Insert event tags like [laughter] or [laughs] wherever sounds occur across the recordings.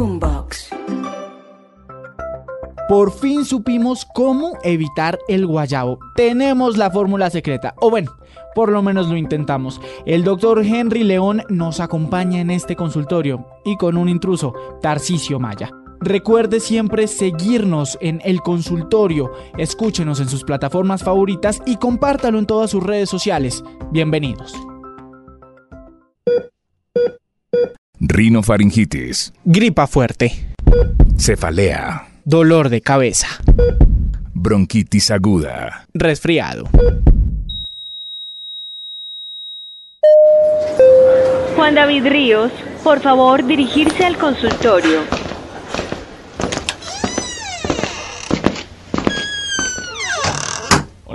Boombox. Por fin supimos cómo evitar el guayabo. Tenemos la fórmula secreta. O bueno, por lo menos lo intentamos. El doctor Henry León nos acompaña en este consultorio y con un intruso, Tarcisio Maya. Recuerde siempre seguirnos en el consultorio, escúchenos en sus plataformas favoritas y compártalo en todas sus redes sociales. Bienvenidos. Rinofaringitis, Gripa fuerte, cefalea, dolor de cabeza, bronquitis aguda, resfriado. Juan David Ríos, por favor dirigirse al consultorio.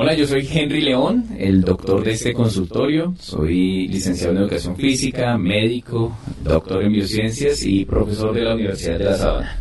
Hola, yo soy Henry León, el doctor de este consultorio. Soy licenciado en Educación Física, médico, doctor en Biociencias y profesor de la Universidad de La Sabana.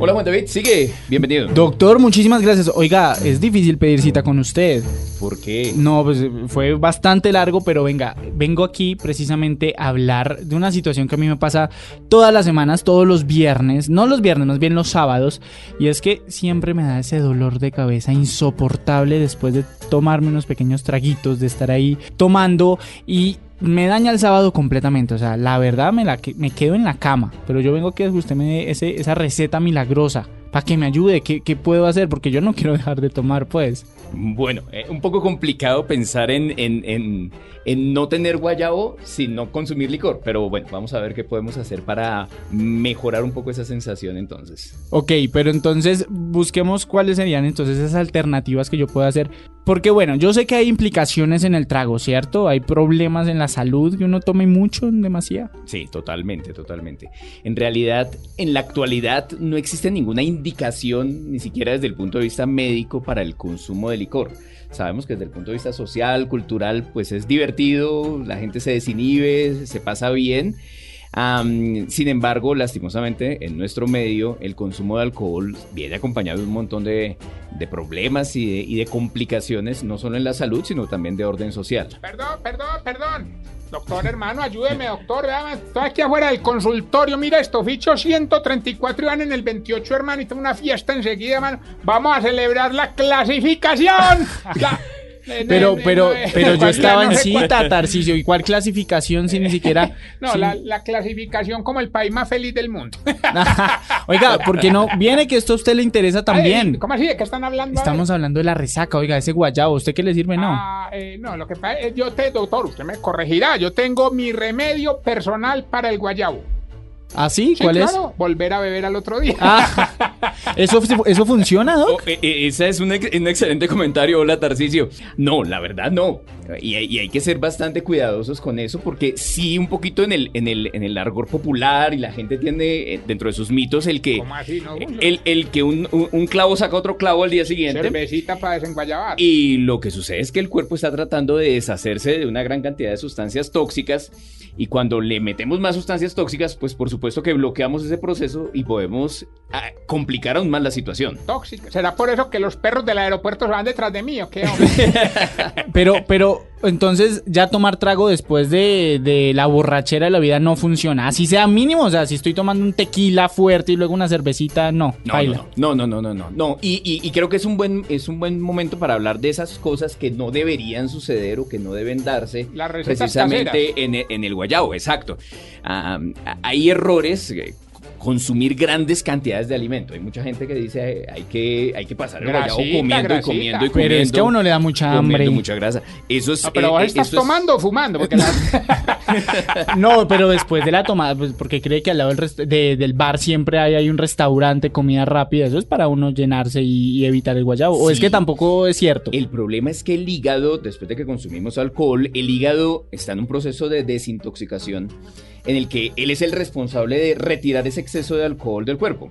Hola Juan David, sigue, bienvenido. Doctor, muchísimas gracias. Oiga, es difícil pedir cita con usted. ¿Por qué? No, pues fue bastante largo, pero venga, vengo aquí precisamente a hablar de una situación que a mí me pasa todas las semanas, todos los viernes, no los viernes, más bien los sábados, y es que siempre me da ese dolor de cabeza insoportable después de tomarme unos pequeños traguitos, de estar ahí tomando y me daña el sábado completamente, o sea, la verdad me, la, me quedo en la cama, pero yo vengo que usted me ese- esa receta milagrosa. Para que me ayude, ¿qué, ¿qué puedo hacer? Porque yo no quiero dejar de tomar, pues. Bueno, eh, un poco complicado pensar en, en, en, en no tener guayabo sin no consumir licor, pero bueno, vamos a ver qué podemos hacer para mejorar un poco esa sensación entonces. Ok, pero entonces busquemos cuáles serían entonces esas alternativas que yo puedo hacer. Porque bueno, yo sé que hay implicaciones en el trago, ¿cierto? Hay problemas en la salud que uno tome mucho, demasiado. Sí, totalmente, totalmente. En realidad, en la actualidad no existe ninguna indicación, ni siquiera desde el punto de vista médico, para el consumo de licor. Sabemos que desde el punto de vista social, cultural, pues es divertido, la gente se desinhibe, se pasa bien. Sin embargo, lastimosamente, en nuestro medio, el consumo de alcohol viene acompañado de un montón de, de problemas y de, y de complicaciones, no solo en la salud, sino también de orden social. Perdón, perdón, perdón. Doctor, hermano, ayúdeme, doctor. Estoy aquí afuera del consultorio. Mira esto, ficho 134 y van en el 28, hermano. Y tengo una fiesta enseguida, hermano. Vamos a celebrar la clasificación. La- Pero, eh, pero, eh, pero yo ¿cuál- estaba en cita, Tarcisio. ¿Y cuál clasificación si ni siquiera... [laughs] No, la, la clasificación como el país más feliz del mundo. [laughs] [laughs] Oiga, ¿por qué no? Viene que esto a usted le interesa Ay, también. ¿Cómo así? ¿De qué están hablando? Estamos hablando de la resaca, oiga, ese guayabo, ¿usted qué le sirve? No. Ah, eh, no, lo que pasa es, yo te, doctor, usted me corregirá. Yo tengo mi remedio personal para el guayabo. ¿Ah, sí? Sí, ¿Cuál es? volver a beber al otro día. Ah, ¿eso, ¿eso funciona, Doc? Oh, eh, eh, ese es un, ex- un excelente comentario, hola Tarcicio. No, la verdad no. Y, hay- y hay que ser bastante cuidadosos con eso porque sí, un poquito en el, en el, en el argor popular y la gente tiene eh, dentro de sus mitos el que, ¿Cómo así, no? el, el que un, un- un clavo saca otro clavo al día siguiente. Cervecita para desenguayabar. Y lo que sucede es que el cuerpo está tratando de deshacerse de una gran cantidad de sustancias tóxicas y cuando le metemos más sustancias tóxicas, pues por supuesto que bloqueamos ese proceso y podemos ah, aún más la situación. Tóxica. ¿Será por eso que los perros del aeropuerto se van detrás de mí o qué? hombre? [laughs] Pero, pero, entonces ya tomar trago después de, de la borrachera de la vida no funciona. Así sea mínimo, o sea, si estoy tomando un tequila fuerte y luego una cervecita, no, No, baila. no, no, no, no, no, no. Y, y- y creo que es un buen es un buen momento para hablar de esas cosas que no deberían suceder o que no deben darse precisamente en el, en el guayabo, exacto. Ah, hay errores. Consumir grandes cantidades de alimento. Hay mucha gente que dice hay que, hay que pasar el guayabo Grasita, comiendo y comiendo y comiendo. Pero es que a uno le da mucha comiendo hambre. mucha grasa. Eso es. No, pero eh, eh, estás tomando o fumando. Porque la- [laughs] No, pero después de la tomada, pues porque cree que al lado del, rest- de- del bar siempre hay, hay un restaurante, comida rápida. Eso es para uno llenarse y, y evitar el guayabo. O es que tampoco es cierto. El problema es que el hígado, después de que consumimos alcohol, el hígado está en un proceso de desintoxicación en el que él es el responsable de retirar ese exceso de alcohol del cuerpo.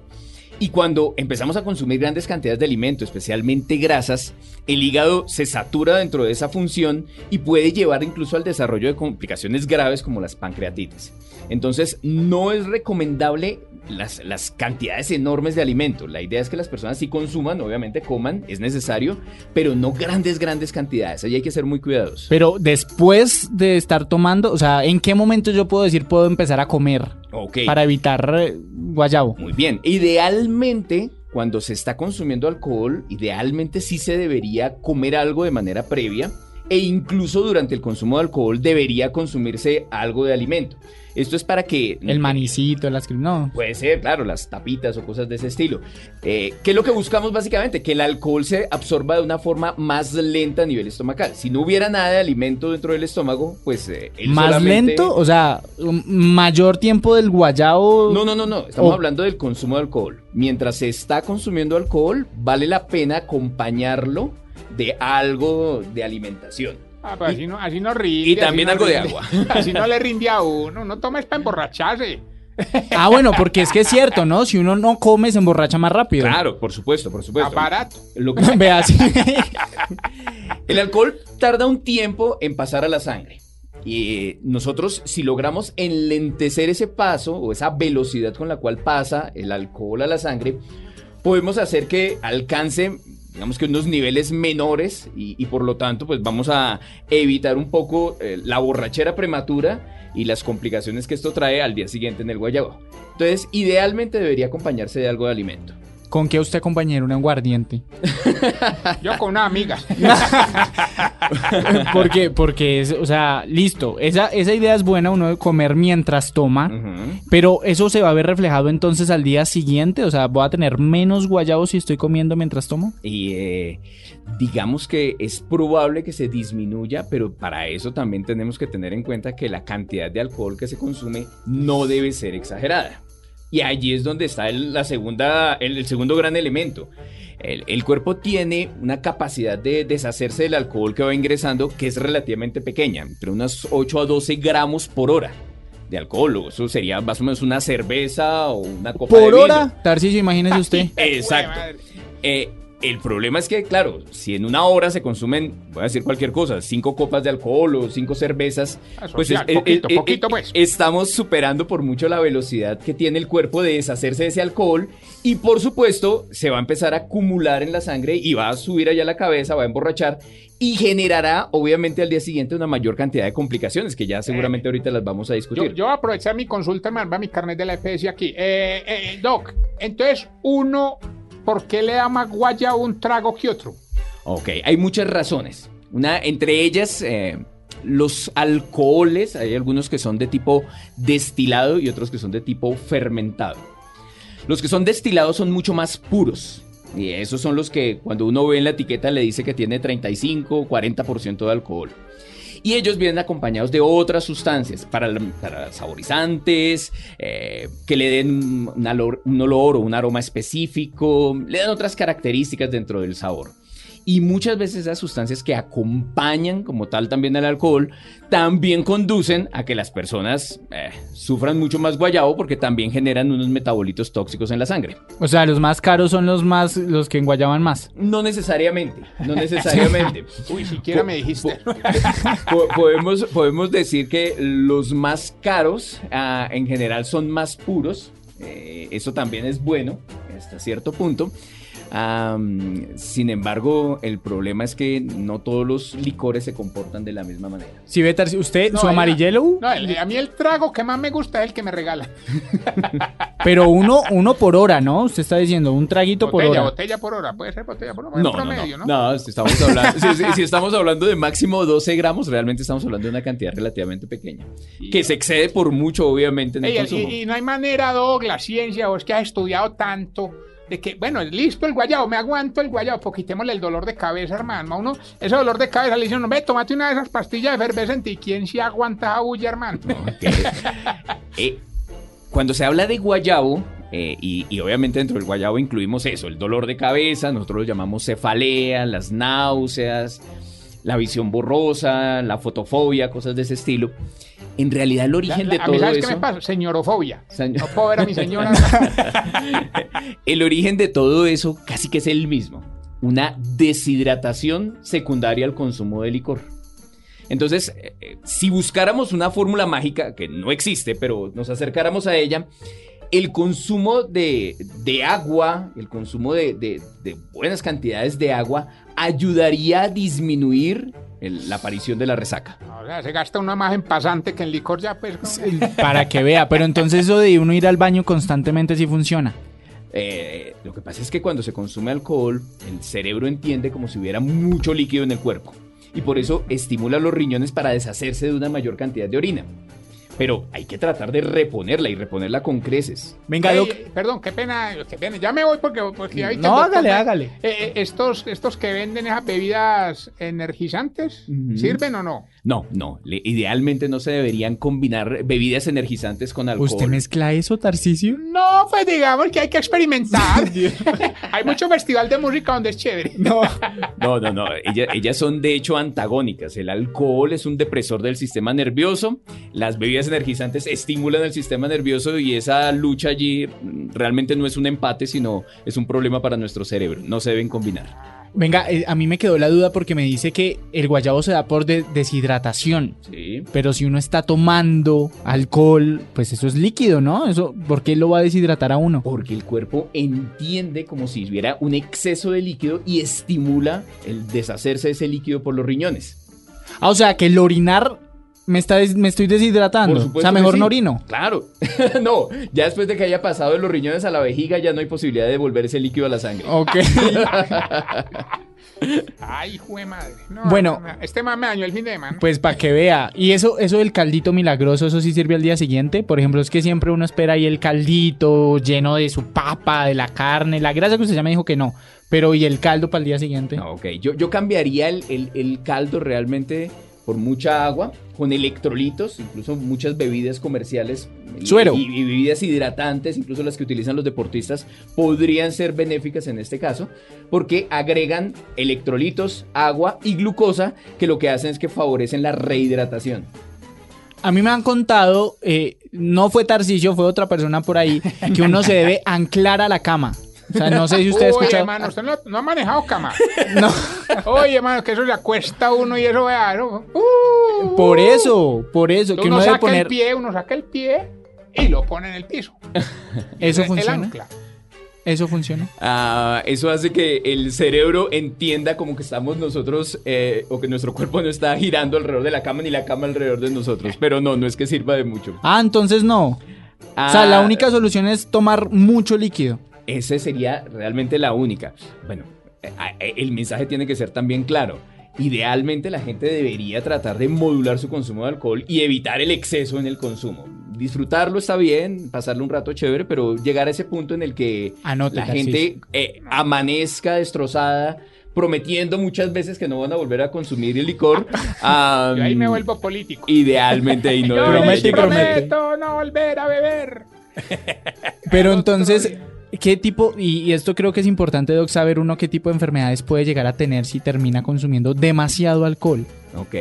Y cuando empezamos a consumir grandes cantidades de alimento, especialmente grasas, el hígado se satura dentro de esa función y puede llevar incluso al desarrollo de complicaciones graves como las pancreatitis. Entonces, no es recomendable las, las cantidades enormes de alimento. La idea es que las personas sí consuman, obviamente coman, es necesario, pero no grandes, grandes cantidades. Ahí hay que ser muy cuidadosos. Pero después de estar tomando, o sea, ¿en qué momento yo puedo decir puedo empezar a comer Ok. para evitar eh, guayabo? Muy bien. Idealmente, cuando se está consumiendo alcohol, idealmente sí se debería comer algo de manera previa e incluso durante el consumo de alcohol debería consumirse algo de alimento. Esto es para que... El manicito, las... No. Puede ser, claro, las tapitas o cosas de ese estilo. Eh, ¿Qué es lo que buscamos básicamente? Que el alcohol se absorba de una forma más lenta a nivel estomacal. Si no hubiera nada de alimento dentro del estómago, pues... eh, él ¿Más solamente- lento? O sea, un mayor tiempo del guayabo... No, no, no, no. Estamos Oh. hablando del consumo de alcohol. Mientras se está consumiendo alcohol, vale la pena acompañarlo de algo de alimentación. Ah, pues así no, así no rinde. y también no algo de agua. [laughs] Así no le rinde a uno. No toma es para emborracharse. Ah, bueno, porque es que es cierto, ¿no? Si uno no come, se emborracha más rápido. Claro, por supuesto, por supuesto. barato. Lo que- [laughs] Vea, sí. [laughs] el alcohol tarda un tiempo en pasar a la sangre. Y eh, nosotros, si logramos enlentecer ese paso o esa velocidad con la cual pasa el alcohol a la sangre, podemos hacer que alcance, digamos que unos niveles menores y, por lo tanto, pues vamos a evitar un poco eh, la borrachera prematura y las complicaciones que esto trae al día siguiente en el guayabo. Entonces, idealmente debería acompañarse de algo de alimento. ¿Con qué usted compañero? Un aguardiente. [laughs] Yo con una amiga. [laughs] porque, porque es, o sea, listo. Esa, esa idea es buena, uno de comer mientras toma. Pero eso se va a ver reflejado entonces al día siguiente. O sea, voy a tener menos guayabo si estoy comiendo mientras tomo. Y eh, digamos que es probable que se disminuya, pero para eso también tenemos que tener en cuenta que la cantidad de alcohol que se consume no debe ser exagerada. Y allí es donde está el, la segunda, el, el segundo gran elemento. El, el cuerpo tiene una capacidad de deshacerse del alcohol que va ingresando que es relativamente pequeña, entre unos 8 a 12 gramos por hora de alcohol. Eso sería más o menos una cerveza o una copa de Por vino. hora, Tarcisio, imagínese usted. [laughs] Exacto. Eh, el problema es que, claro, si en una hora se consumen, voy a decir cualquier cosa, cinco copas de alcohol o cinco cervezas, Ah, pues, social, es- es- poquito, es- poquito, es- pues. estamos superando por mucho la velocidad que tiene el cuerpo de deshacerse de ese alcohol y por supuesto se va a empezar a acumular en la sangre y va a subir allá la cabeza, va a emborrachar y generará obviamente al día siguiente una mayor cantidad de complicaciones que ya seguramente ahorita las vamos a Yo, discutir. yo aprovechar mi consulta, va mi carnet de la EPS aquí. Eh, eh, Doc, entonces uno, ¿por qué le da más guayabo un trago que otro? Ok, hay muchas razones. Una, entre ellas, eh, los alcoholes, hay algunos que son de tipo destilado y otros que son de tipo fermentado. Los que son destilados son mucho más puros. Y esos son los que cuando uno ve en la etiqueta le dice que tiene 35 40% de alcohol. Y ellos vienen acompañados de otras sustancias para, para saborizantes, eh, que le den un olor, un olor o un aroma específico, le dan otras características dentro del sabor. Y muchas veces esas sustancias que acompañan como tal también al alcohol, también conducen a que las personas eh, sufran mucho más guayabo porque también generan unos metabolitos tóxicos en la sangre. O sea, los más caros son los más, los que enguayaban más. No necesariamente, no necesariamente. [laughs] Uy, siquiera Po- me dijiste. Po- podemos, podemos decir que los más caros ah, en general son más puros. Eh, eso también es bueno hasta cierto punto. Sin embargo, el problema es que no todos los licores se comportan de la misma manera. Si ve, usted, No, su amarillelo, No, el- a mí el trago que más me gusta es el que me regala. [laughs] pero uno, uno por hora, ¿no? Usted está diciendo un traguito por hora. botella por hora. Puede ser botella por hora. No, promedio, no, ¿no? no. No, si estamos, hablando, si, si- si estamos hablando de máximo 12 gramos, realmente estamos hablando de una cantidad relativamente pequeña. Que se excede por mucho, obviamente, en el consumo. y, y no hay manera, Doc, la ciencia, vos que has estudiado tanto, de que, bueno, listo el guayabo, me aguanto el guayabo, pues quitémosle el dolor de cabeza, hermano. A uno, ese dolor de cabeza le dicen, no, ve, tomate una de esas pastillas de efervescente. ¿Y quién se aguanta esa bulla, hermano? Ok. [laughs] Eh, cuando se habla de guayabo, eh, y, y obviamente dentro del guayabo incluimos eso, el dolor de cabeza, nosotros lo llamamos cefalea, las náuseas, la visión borrosa, la fotofobia, cosas de ese estilo. En realidad el origen de a mí, todo ¿sabes eso... qué me pasa? Señorofobia. Señor- No puedo ver a mi señora. [laughs] el origen de todo eso casi que es el mismo. Una deshidratación secundaria al consumo de licor. Entonces, eh, eh, si buscáramos una fórmula mágica, que no existe, pero nos acercáramos a ella, el consumo de, de agua, el consumo de, de- de buenas cantidades de agua, ayudaría a disminuir el- la aparición de la resaca. o sea, se gasta una más en pasante que en licor ya, pues. Para que vea, pero entonces eso de uno ir al baño constantemente sí funciona. Eh, lo que pasa es que cuando se consume alcohol, el cerebro entiende como si hubiera mucho líquido en el cuerpo. Y por eso estimula los riñones para deshacerse de una mayor cantidad de orina. Pero hay que tratar de reponerla y reponerla con creces. Venga, Ey, Doc. perdón, qué pena, qué pena. Ya me voy porque, porque que No, hágale, hágale. Eh, eh, estos, estos que venden esas bebidas energizantes. ¿sirven o no? No, no. le- idealmente no se deberían combinar bebidas energizantes con alcohol. ¿Usted mezcla eso, Tarcisio? No, pues digamos que hay que experimentar. [laughs] [laughs] hay mucho festival de música donde es chévere. No. [laughs] No, no, no. Ella- ellas son de hecho antagónicas. El alcohol es un depresor del sistema nervioso. Las bebidas energizantes estimulan el sistema nervioso y esa lucha allí realmente no es un empate, sino es un problema para nuestro cerebro. No se deben combinar. Venga, eh, a mí me quedó la duda porque me dice que el guayabo se da por de- deshidratación. Sí. Pero si uno está tomando alcohol, pues eso es líquido, ¿no? Eso, ¿por qué lo va a deshidratar a uno? Porque el cuerpo entiende como si hubiera un exceso de líquido y estimula el deshacerse de ese líquido por los riñones. Ah, o sea, que el orinar me, está des- me estoy deshidratando. Por O sea, mejor sí. no orino. Claro. [laughs] no, ya después de que haya pasado de los riñones a la vejiga, ya no hay posibilidad de devolver ese líquido a la sangre. Ok. [laughs] Ay, jue madre. No, Bueno. no, no, este más me dañó el fin de semana. Pues para que vea. Y eso, eso del caldito milagroso, eso sí sirve al día siguiente. Por ejemplo, es que siempre uno espera ahí el caldito lleno de su papa, de la carne. La grasa que usted ya me dijo que no. Pero ¿y el caldo para el día siguiente? No, ok, yo, yo cambiaría el, el- el caldo realmente por mucha agua, con electrolitos, incluso muchas bebidas comerciales. y- Suero. Y, y bebidas hidratantes, incluso las que utilizan los deportistas, podrían ser benéficas en este caso, porque agregan electrolitos, agua y glucosa, que lo que hacen es que favorecen la rehidratación. A mí me han contado, eh, no fue Tarcisio, fue otra persona por ahí, que uno se debe [laughs] anclar a la cama. O sea, no sé si usted ha Oye, hermano, usted no, no ha manejado cama. [laughs] No, Oye, hermano, que eso le acuesta a uno y eso, vea, eso, uh, por eso, por eso, que uno saca el pie, uno saca el pie y lo pone en el piso. [laughs] Eso El- funciona. El ancla. Eso funciona. Ah, eso hace que el cerebro entienda como que estamos nosotros, eh, o que nuestro cuerpo no está girando alrededor de la cama ni la cama alrededor de nosotros. Pero no, no es que sirva de mucho. Ah, entonces no. O sea, la Ah, única solución es tomar mucho líquido. Esa sería realmente la única. Bueno, eh, eh, el mensaje tiene que ser también claro. Idealmente la gente debería tratar de modular su consumo de alcohol y evitar el exceso en el consumo. Disfrutarlo está bien, pasarle un rato chévere, pero llegar a ese punto en el que Anote, la gente eh, amanezca destrozada, prometiendo muchas veces que no van a volver a consumir el licor. [laughs] ah, Yo ahí me vuelvo político. Idealmente ahí no Yo Promete y promete. prometo no volver a beber. Pero entonces, día. ¿Qué tipo, y, esto creo que es importante, Doc, saber uno qué tipo de enfermedades puede llegar a tener si termina consumiendo demasiado alcohol? Ok.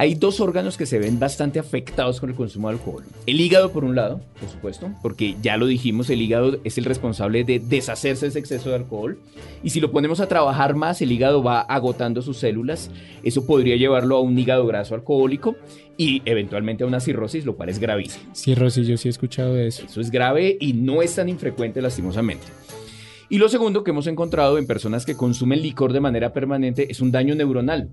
Hay dos órganos que se ven bastante afectados con el consumo de alcohol. El hígado, por un lado, por supuesto, porque ya lo dijimos, el hígado es el responsable de deshacerse de ese exceso de alcohol. Y si lo ponemos a trabajar más, el hígado va agotando sus células. Eso podría llevarlo a un hígado graso alcohólico y eventualmente a una cirrosis, lo cual es gravísimo. Rosy, yo sí he escuchado de eso. Eso es grave y no es tan infrecuente lastimosamente. Y lo segundo que hemos encontrado en personas que consumen licor de manera permanente es un daño neuronal.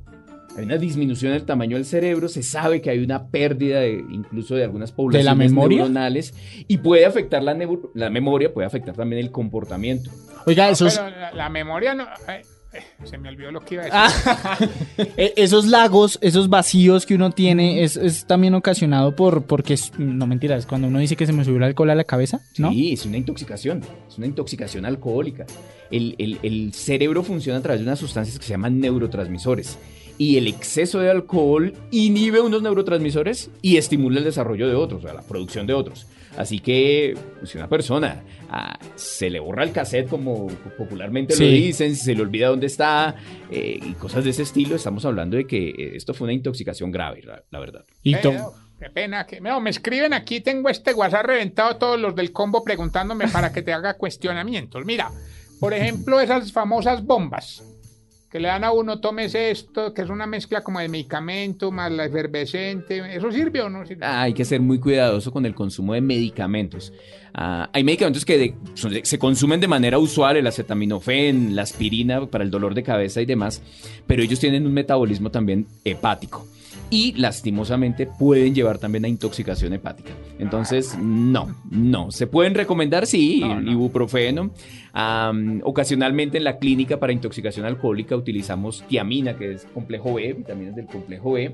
Hay una disminución del tamaño del cerebro, se sabe que hay una pérdida de, incluso de algunas poblaciones memoria? neuronales y puede afectar la, la memoria, puede afectar también el comportamiento. Oiga, No, esos, pero la, la memoria no. eh, se me olvidó lo que iba a decir. eh, [laughs] esos lagos, esos vacíos que uno tiene, es, es también ocasionado por, porque, es- no mentiras, cuando uno dice que se me subió el alcohol a la cabeza, ¿no? Sí, es una intoxicación, es una intoxicación alcohólica. El, el- el cerebro funciona a través de unas sustancias que se llaman neurotransmisores. Y el exceso de alcohol inhibe unos neurotransmisores y estimula el desarrollo de otros, o sea, la producción de otros. Así que si una persona ah, se le borra el cassette, como popularmente lo dicen, si se le olvida dónde está eh, y cosas de ese estilo, estamos hablando de que eh, esto fue una intoxicación grave, la, la verdad. Y Qué pena que no, me escriben aquí, tengo este WhatsApp reventado todos los del combo preguntándome para que te haga cuestionamientos. Mira, por ejemplo, esas famosas bombas que le dan a uno, tómese esto, que es una mezcla como de medicamento más la efervescente, ¿eso sirve o no sirve? Ah, hay que ser muy cuidadoso con el consumo de medicamentos. Ah, hay medicamentos que de- son- se consumen de manera usual, el acetaminofén, la aspirina para el dolor de cabeza y demás, pero ellos tienen un metabolismo también hepático. Y lastimosamente pueden llevar también a intoxicación hepática. Entonces, no, no. Se pueden recomendar, sí, No, no. ibuprofeno. Am, ocasionalmente en la clínica para intoxicación alcohólica utilizamos tiamina, que es complejo B, vitaminas del complejo B.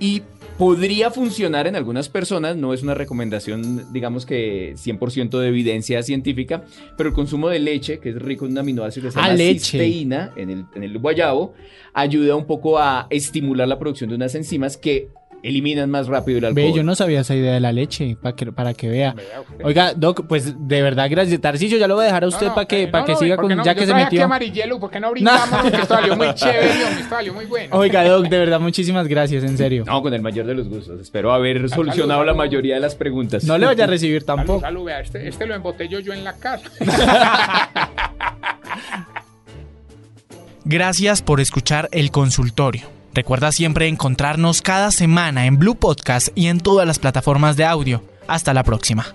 Y podría funcionar en algunas personas, no es una recomendación, digamos que 100% de evidencia científica, pero el consumo de leche, que es rico en un aminoácido que se Ah, llama leche. cisteína en el, en el guayabo, ayuda un poco a estimular la producción de unas enzimas que eliminan más rápido el alcohol. Ve, yo no sabía esa idea de la leche, para que, para que vea. Oiga, Doc, pues de verdad, gracias. Tarcicio, ya lo voy a dejar a usted No, no, para que, eh, para no, que no, siga ¿por qué con, no? ya Yo que se metió. amarillelo, porque no [laughs] brindamos? Porque esto salió muy chévere, esto salió muy bueno. Oiga, Doc, de verdad, muchísimas gracias, en serio. No, con el mayor de los gustos. Espero haber solucionado salud. la mayoría de las preguntas. No le vaya a recibir Salud, tampoco. salud, vea, este, este lo embotello yo en la casa. [laughs] Gracias por escuchar el consultorio. Recuerda siempre encontrarnos cada semana en Blue Podcast y en todas las plataformas de audio. Hasta la próxima.